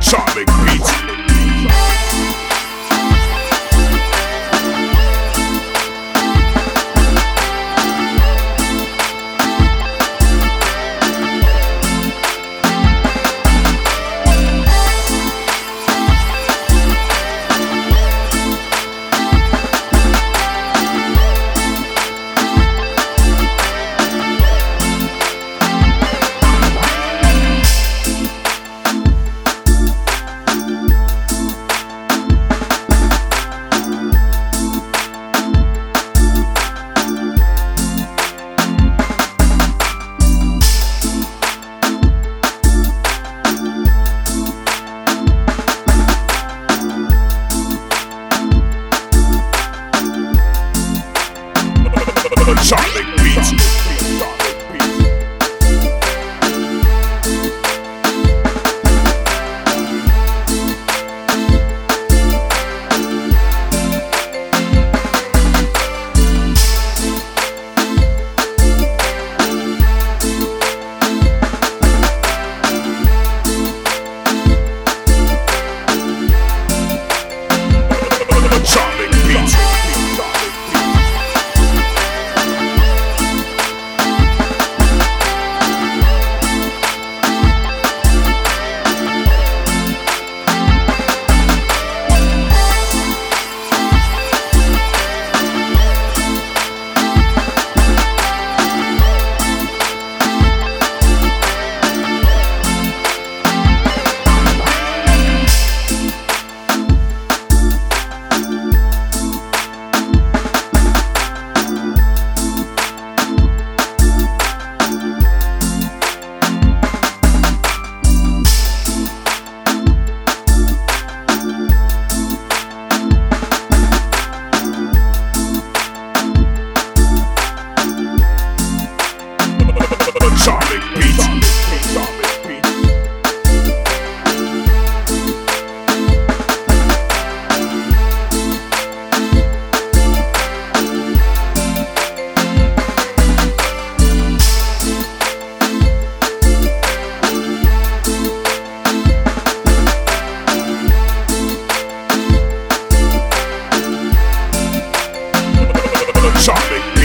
Charlie full chocolate beats. shopping.